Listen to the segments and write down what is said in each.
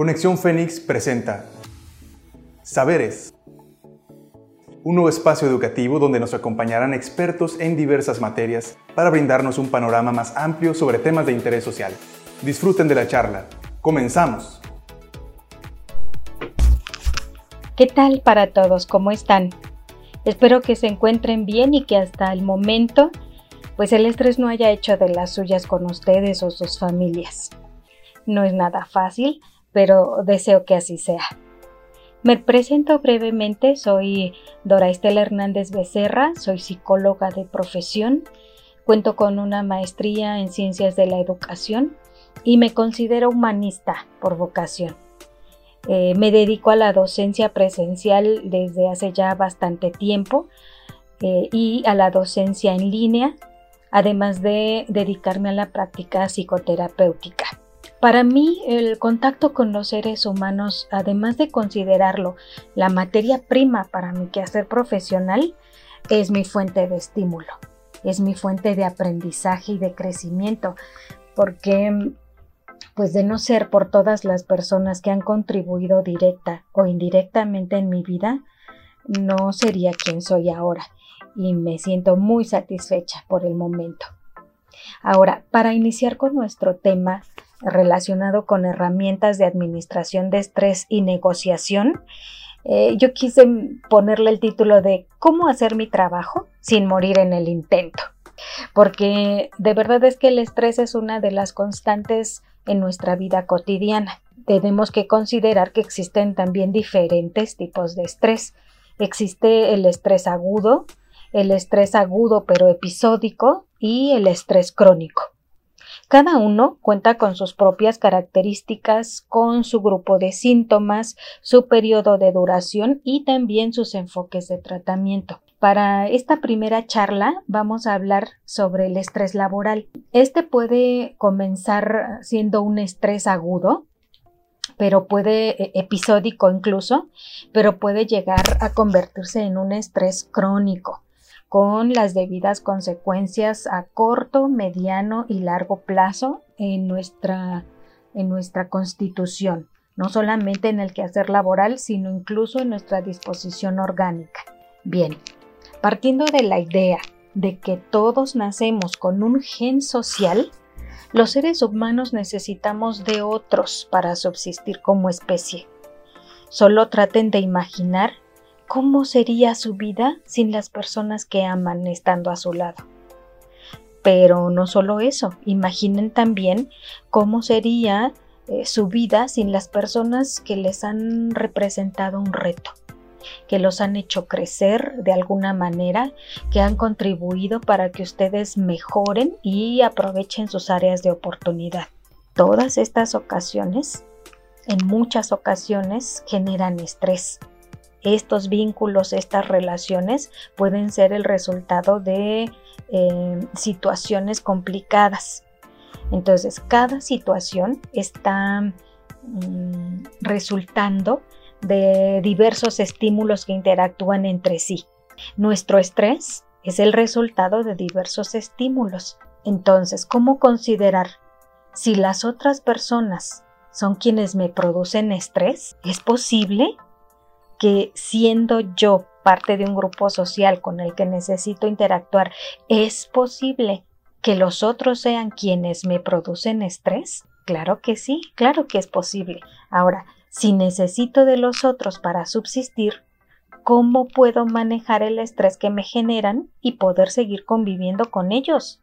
Conexión Fénix presenta Saberes, un nuevo espacio educativo donde nos acompañarán expertos en diversas materias para brindarnos un panorama más amplio sobre temas de interés social. Disfruten de la charla. Comenzamos. ¿Qué tal para todos? ¿Cómo están? Espero que se encuentren bien y que hasta el momento pues el estrés no haya hecho de las suyas con ustedes o sus familias. No es nada fácil, pero deseo que así sea. Me presento brevemente, soy Dora Estela Hernández Becerra, soy psicóloga de profesión, cuento con una maestría en ciencias de la educación y me considero humanista por vocación. Eh, me dedico a la docencia presencial desde hace ya bastante tiempo eh, y a la docencia en línea además de dedicarme a la práctica psicoterapéutica. Para mí, el contacto con los seres humanos, además de considerarlo la materia prima para mi quehacer profesional, es mi fuente de estímulo, es mi fuente de aprendizaje y de crecimiento, porque pues de no ser por todas las personas que han contribuido directa o indirectamente en mi vida, no sería quien soy ahora y me siento muy satisfecha por el momento. Ahora, para iniciar con nuestro tema relacionado con herramientas de administración de estrés y negociación, eh, yo quise ponerle el título de ¿Cómo hacer mi trabajo sin morir en el intento? Porque de verdad es que el estrés es una de las constantes en nuestra vida cotidiana. Tenemos que considerar que existen también diferentes tipos de estrés. Existe el estrés agudo, el estrés agudo pero episódico y el estrés crónico. Cada uno cuenta con sus propias características, con su grupo de síntomas, su periodo de duración y también sus enfoques de tratamiento. Para esta primera charla vamos a hablar sobre el estrés laboral. Este puede comenzar siendo un estrés agudo, pero puede e, episódico incluso, pero puede llegar a convertirse en un estrés crónico con las debidas consecuencias a corto, mediano y largo plazo en nuestra, en nuestra constitución, no solamente en el quehacer laboral, sino incluso en nuestra disposición orgánica. Bien, partiendo de la idea de que todos nacemos con un gen social, los seres humanos necesitamos de otros para subsistir como especie. Solo traten de imaginar ¿Cómo sería su vida sin las personas que aman estando a su lado? Pero no solo eso, imaginen también cómo sería eh, su vida sin las personas que les han representado un reto, que los han hecho crecer de alguna manera, que han contribuido para que ustedes mejoren y aprovechen sus áreas de oportunidad. Todas estas ocasiones, en muchas ocasiones, generan estrés estos vínculos, estas relaciones pueden ser el resultado de eh, situaciones complicadas. Entonces, cada situación está mm, resultando de diversos estímulos que interactúan entre sí. Nuestro estrés es el resultado de diversos estímulos. Entonces, ¿cómo considerar si las otras personas son quienes me producen estrés? ¿Es posible? Que siendo yo parte de un grupo social con el que necesito interactuar, ¿es posible que los otros sean quienes me producen estrés? Claro que sí, claro que es posible. Ahora, si necesito de los otros para subsistir, ¿cómo puedo manejar el estrés que me generan y poder seguir conviviendo con ellos?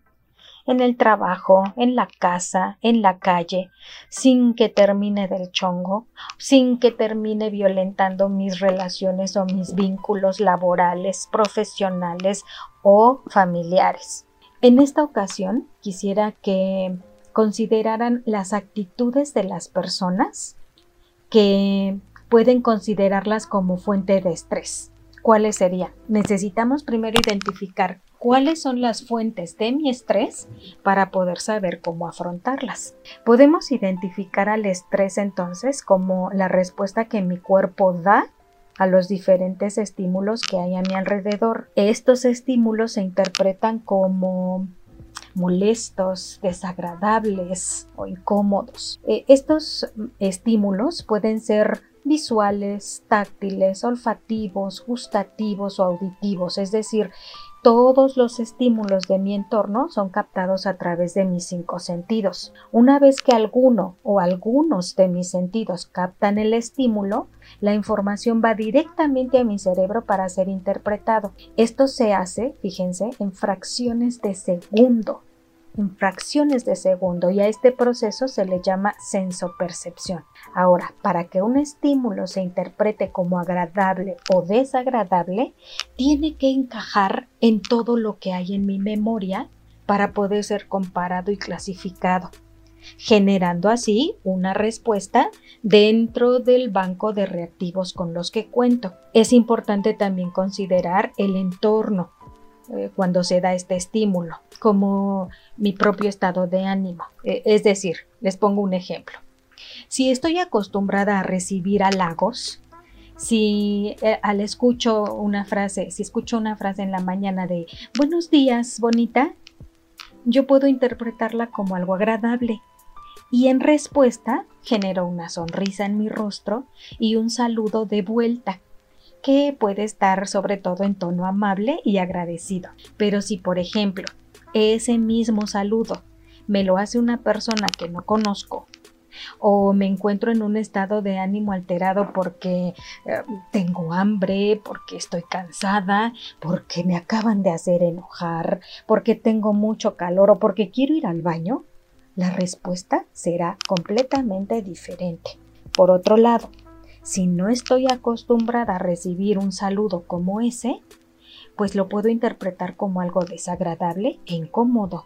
En el trabajo, en la casa, en la calle, sin que termine del chongo, sin que termine violentando mis relaciones o mis vínculos laborales, profesionales o familiares. En esta ocasión quisiera que consideraran las actitudes de las personas que pueden considerarlas como fuente de estrés. ¿Cuáles serían? Necesitamos primero identificar cuáles son las fuentes de mi estrés para poder saber cómo afrontarlas. Podemos identificar al estrés entonces como la respuesta que mi cuerpo da a los diferentes estímulos que hay a mi alrededor. Estos estímulos se interpretan como molestos, desagradables o incómodos. Eh, estos estímulos pueden ser visuales, táctiles, olfativos, gustativos o auditivos, es decir, todos los estímulos de mi entorno son captados a través de mis cinco sentidos. Una vez que alguno o algunos de mis sentidos captan el estímulo, la información va directamente a mi cerebro para ser interpretado. Esto se hace, fíjense, en fracciones de segundo en fracciones de segundo y a este proceso se le llama sensopercepción. Ahora, para que un estímulo se interprete como agradable o desagradable, tiene que encajar en todo lo que hay en mi memoria para poder ser comparado y clasificado generando así una respuesta dentro del banco de reactivos con los que cuento. Es importante también considerar el entorno, eh, cuando se da este estímulo, como mi propio estado de ánimo. Eh, es decir, les pongo un ejemplo. Si estoy acostumbrada a recibir halagos, si eh, al escucho una frase, si escucho una frase en la mañana de buenos días, bonita, yo puedo interpretarla como algo agradable y en respuesta genero una sonrisa en mi rostro y un saludo de vuelta puede estar sobre todo en tono amable y agradecido. Pero si, por ejemplo, ese mismo saludo me lo hace una persona que no conozco o me encuentro en un estado de ánimo alterado porque eh, tengo hambre, porque estoy cansada, porque me acaban de hacer enojar, porque tengo mucho calor o porque quiero ir al baño, la respuesta será completamente diferente. Por otro lado, si no estoy acostumbrada a recibir un saludo como ese, pues lo puedo interpretar como algo desagradable e incómodo,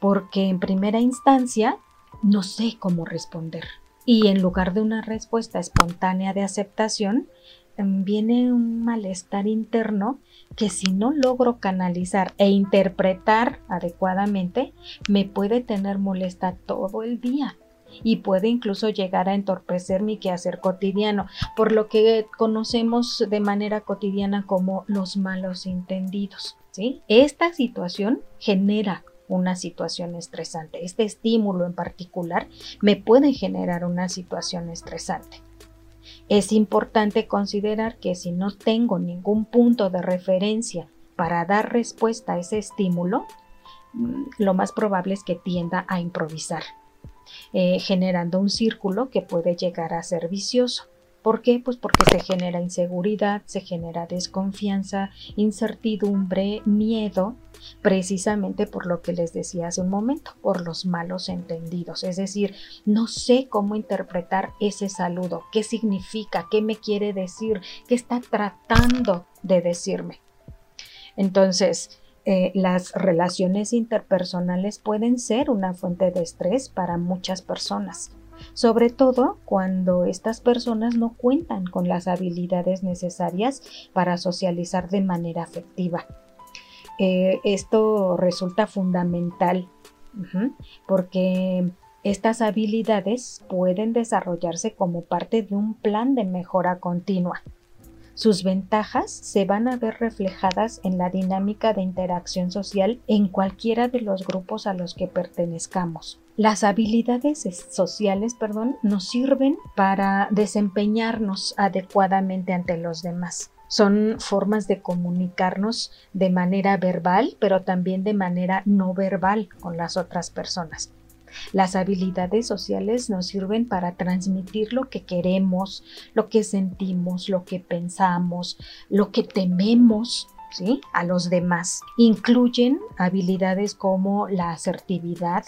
porque en primera instancia no sé cómo responder. Y en lugar de una respuesta espontánea de aceptación, em, viene un malestar interno que si no logro canalizar e interpretar adecuadamente, me puede tener molesta todo el día y puede incluso llegar a entorpecer mi quehacer cotidiano, por lo que conocemos de manera cotidiana como los malos entendidos. ¿sí? Esta situación genera una situación estresante. Este estímulo en particular me puede generar una situación estresante. Es importante considerar que si no tengo ningún punto de referencia para dar respuesta a ese estímulo, mm, lo más probable es que tienda a improvisar. Eh, generando un círculo que puede llegar a ser vicioso. ¿Por qué? Pues porque se genera inseguridad, se genera desconfianza, incertidumbre, miedo, precisamente por lo que les decía hace un momento, por los malos entendidos. Es decir, no sé cómo interpretar ese saludo, qué significa, qué me quiere decir, qué está tratando de decirme. Entonces, eh, las relaciones interpersonales pueden ser una fuente de estrés para muchas personas, sobre todo cuando estas personas no cuentan con las habilidades necesarias para socializar de manera afectiva. Eh, esto resulta fundamental porque estas habilidades pueden desarrollarse como parte de un plan de mejora continua. Sus ventajas se van a ver reflejadas en la dinámica de interacción social en cualquiera de los grupos a los que pertenezcamos. Las habilidades sociales, perdón, nos sirven para desempeñarnos adecuadamente ante los demás. Son formas de comunicarnos de manera verbal, pero también de manera no verbal con las otras personas. Las habilidades sociales nos sirven para transmitir lo que queremos, lo que sentimos, lo que pensamos, lo que tememos ¿sí? a los demás. Incluyen habilidades como la asertividad,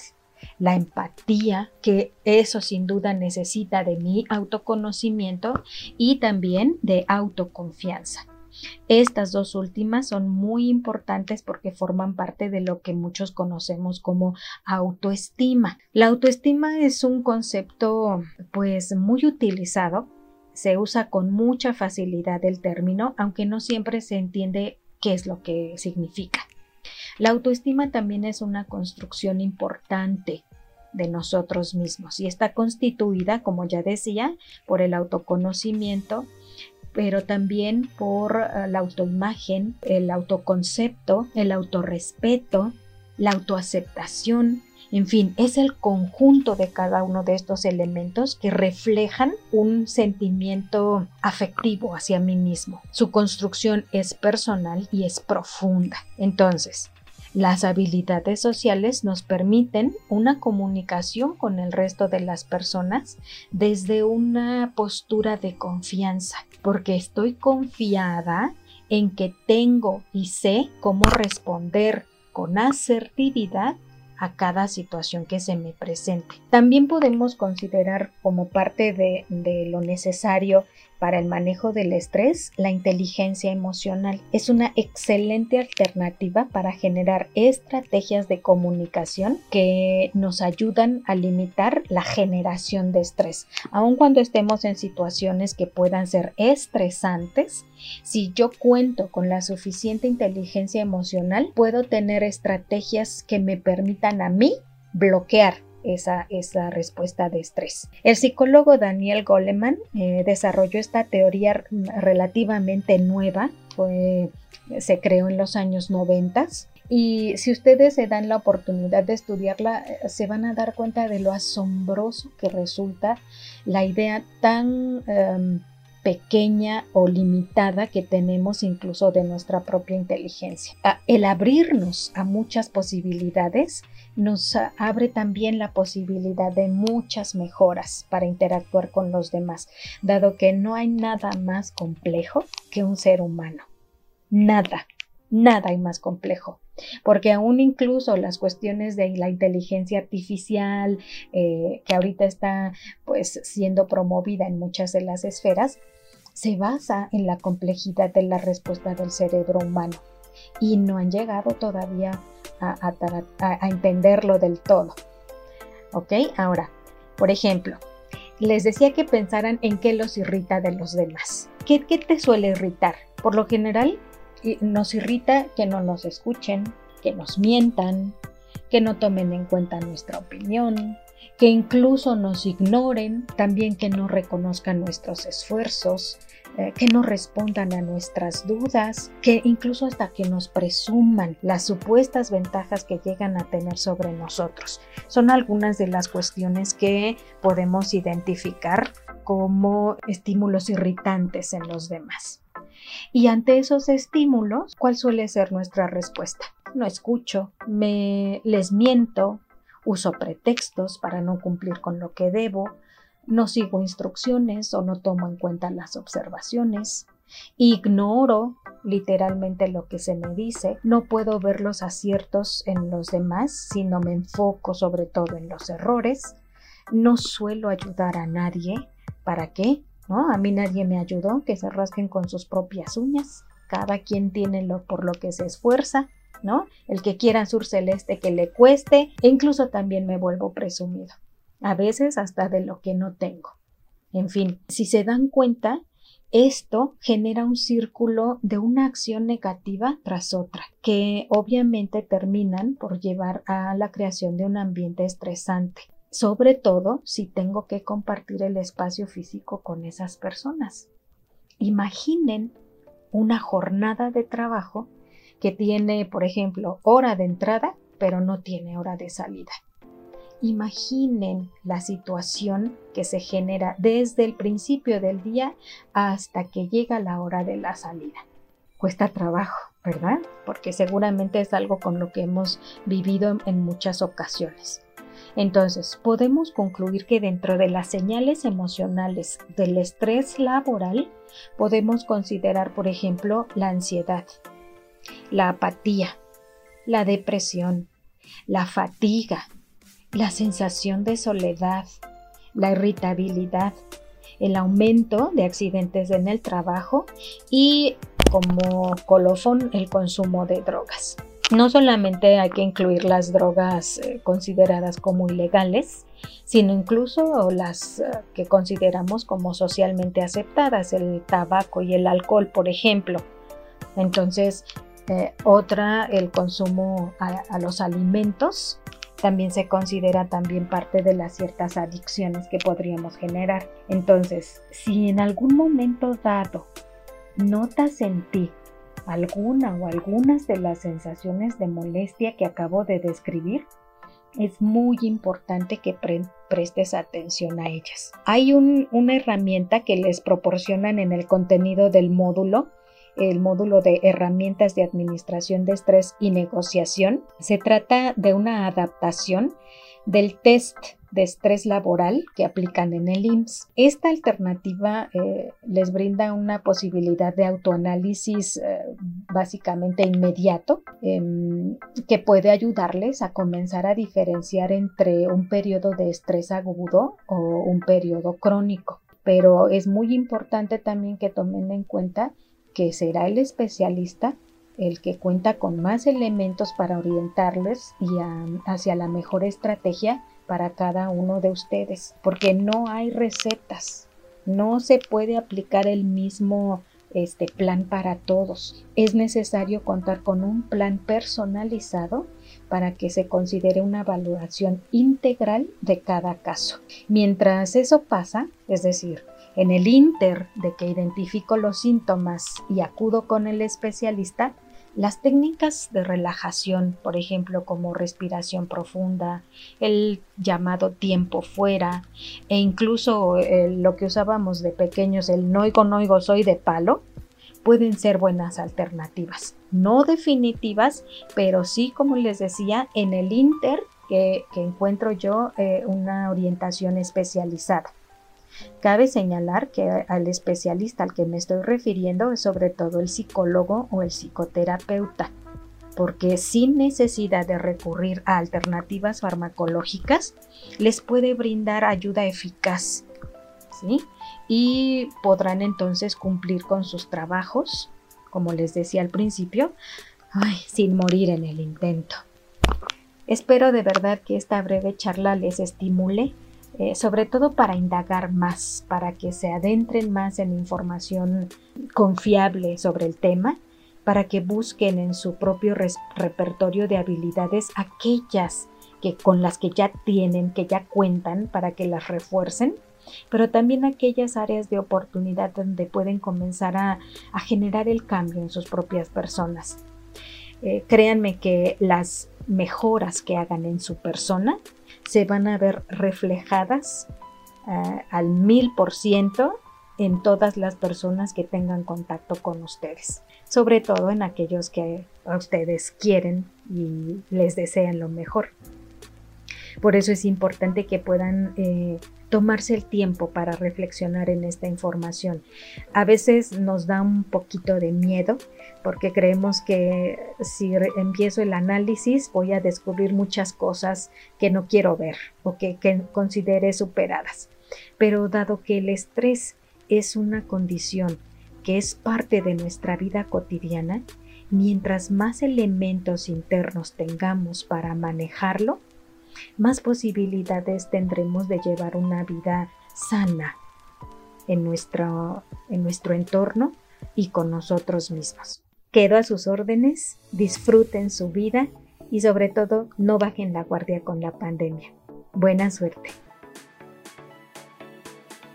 la empatía, que eso sin duda necesita de mi autoconocimiento y también de autoconfianza. Estas dos últimas son muy importantes porque forman parte de lo que muchos conocemos como autoestima. La autoestima es un concepto pues muy utilizado, se usa con mucha facilidad el término, aunque no siempre se entiende qué es lo que significa. La autoestima también es una construcción importante de nosotros mismos y está constituida, como ya decía, por el autoconocimiento, pero también por eh, la autoimagen, el autoconcepto, el autorrespeto, la autoaceptación, en fin, es el conjunto de cada uno de estos elementos que reflejan un sentimiento afectivo hacia mí mismo. Su construcción es personal y es profunda. Entonces, las habilidades sociales nos permiten una comunicación con el resto de las personas desde una postura de confianza, porque estoy confiada en que tengo y sé cómo responder con asertividad a cada situación que se me presente. También podemos considerar como parte de, de lo necesario para el manejo del estrés, la inteligencia emocional es una excelente alternativa para generar estrategias de comunicación que nos ayudan a limitar la generación de estrés. Aun cuando estemos en situaciones que puedan ser estresantes, si yo cuento con la suficiente inteligencia emocional, puedo tener estrategias que me permitan a mí bloquear esa, esa respuesta de estrés. El psicólogo Daniel Goleman eh, desarrolló esta teoría relativamente nueva, se creó en los años 90 y si ustedes se dan la oportunidad de estudiarla, eh, se van a dar cuenta de lo asombroso que resulta la idea tan em, pequeña o limitada que tenemos incluso de nuestra propia inteligencia. Ah, el abrirnos a muchas posibilidades nos abre también la posibilidad de muchas mejoras para interactuar con los demás, dado que no hay nada más complejo que un ser humano. Nada, nada hay más complejo porque aún incluso las cuestiones de la inteligencia artificial eh, que ahorita está pues siendo promovida en muchas de las esferas se basa en la complejidad de la respuesta del cerebro humano y no han llegado todavía a, entenderlo del todo. ¿Ok? Ahora, por ejemplo, les decía que pensaran en qué los irrita de los demás. ¿Qué, ¿Qué, te suele irritar? Por lo general, nos irrita que no nos escuchen, que nos mientan, que no tomen en cuenta nuestra opinión, que incluso nos ignoren, también que no reconozcan nuestros esfuerzos, eh, que no respondan a nuestras dudas, que incluso hasta que nos presuman las supuestas ventajas que llegan a tener sobre nosotros. Son algunas de las cuestiones que podemos identificar como estímulos irritantes en los demás. Y ante esos estímulos, ¿cuál suele ser nuestra respuesta? No escucho, me les miento, uso pretextos para no cumplir con lo que debo, no sigo instrucciones o no tomo en cuenta las observaciones, ignoro literalmente lo que se me dice, no puedo ver los aciertos en los demás, sino me enfoco sobre todo en los errores, no suelo ayudar a nadie, ¿para qué? ¿No? A mí nadie me ayudó, que se rasquen con sus propias uñas, cada quien tiene lo por lo que se esfuerza, El que quiera sur celeste que le cueste, e incluso también me vuelvo presumido a veces hasta de lo que no tengo. En fin, si se dan cuenta, esto genera un círculo de una acción negativa tras otra, que obviamente terminan por llevar a la creación de un ambiente estresante, sobre todo si tengo que compartir el espacio físico con esas personas. Imaginen una jornada de trabajo que tiene, por ejemplo, hora de entrada, pero no tiene hora de salida. Imaginen la situación que se genera desde el principio del día hasta que llega la hora de la salida. Cuesta trabajo, ¿verdad? Porque seguramente es algo con lo que hemos vivido en muchas ocasiones. Entonces, podemos concluir que dentro de las señales emocionales del estrés laboral, podemos considerar, por ejemplo, la ansiedad, la apatía, la depresión, la fatiga, la sensación de soledad, la irritabilidad, el aumento de accidentes en el trabajo y como colofón el consumo de drogas. No solamente hay que incluir las drogas eh, consideradas como ilegales, sino incluso las eh, que consideramos como socialmente aceptadas, el tabaco y el alcohol, por ejemplo. Entonces, eh, otra, el consumo a los alimentos, también se considera también parte de las ciertas adicciones que podríamos generar. Entonces, si en algún momento dado notas en ti alguna o algunas de las sensaciones de molestia que acabo de describir, es muy importante que prestes atención a ellas. Hay una herramienta que les proporcionan en el contenido del módulo el módulo de herramientas de administración de estrés y negociación. Se trata de una adaptación del test de estrés laboral que aplican en el IMSS. Esta alternativa eh, les brinda una posibilidad de autoanálisis eh, básicamente inmediato em, que puede ayudarles a comenzar a diferenciar entre un periodo de estrés agudo o un periodo crónico. Pero es muy importante también que tomen en cuenta que será el especialista el que cuenta con más elementos para orientarles y hacia la mejor estrategia para cada uno de ustedes, porque no hay recetas, no se puede aplicar el mismo este plan para todos. Es necesario contar con un plan personalizado para que se considere una valoración integral de cada caso. Mientras eso pasa, es decir, en el inter de que identifico los síntomas y acudo con el especialista, las técnicas de relajación, por ejemplo, como respiración profunda, el llamado tiempo fuera e incluso eh, lo que usábamos de pequeños, el noigo noigo soy de palo, pueden ser buenas alternativas. No definitivas, pero sí, como les decía, en el inter que, encuentro yo eh, una orientación especializada. Cabe señalar que al especialista al que me estoy refiriendo es sobre todo el psicólogo o el psicoterapeuta, porque sin necesidad de recurrir a alternativas farmacológicas, les puede brindar ayuda eficaz, ¿sí? Y podrán entonces cumplir con sus trabajos, como les decía al principio, sin morir en el intento. Espero de verdad que esta breve charla les estimule eh, sobre todo para indagar más, para que se adentren más en información confiable sobre el tema, para que busquen en su propio repertorio de habilidades aquellas que con las que ya tienen, que ya cuentan, para que las refuercen, pero también aquellas áreas de oportunidad donde pueden comenzar a, generar el cambio en sus propias personas. Eh, créanme que las mejoras que hagan en su persona se van a ver reflejadas eh, al mil por ciento en todas las personas que tengan contacto con ustedes, sobre todo en aquellos que a ustedes quieren y les desean lo mejor. Por eso es importante que puedan eh, tomarse el tiempo para reflexionar en esta información. A veces nos da un poquito de miedo porque creemos que si empiezo el análisis voy a descubrir muchas cosas que no quiero ver o que, que superadas. Pero dado que el estrés es una condición que es parte de nuestra vida cotidiana, mientras más elementos internos tengamos para manejarlo, más posibilidades tendremos de llevar una vida sana en nuestro, en nuestro entorno y con nosotros mismos. Quedo a sus órdenes, disfruten su vida y sobre todo no bajen la guardia con la pandemia. Buena suerte.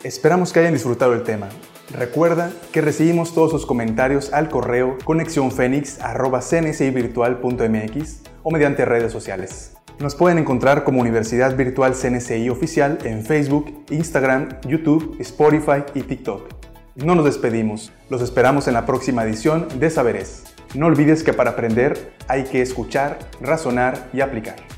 Esperamos que hayan disfrutado el tema. Recuerda que recibimos todos sus comentarios al correo conexiónfénix.cnsivirtual.mx o mediante redes sociales. Nos pueden encontrar como Universidad Virtual CNCI Oficial en Facebook, Instagram, YouTube, Spotify y TikTok. No nos despedimos, los esperamos en la próxima edición de Saberes. No olvides que para aprender hay que escuchar, razonar y aplicar.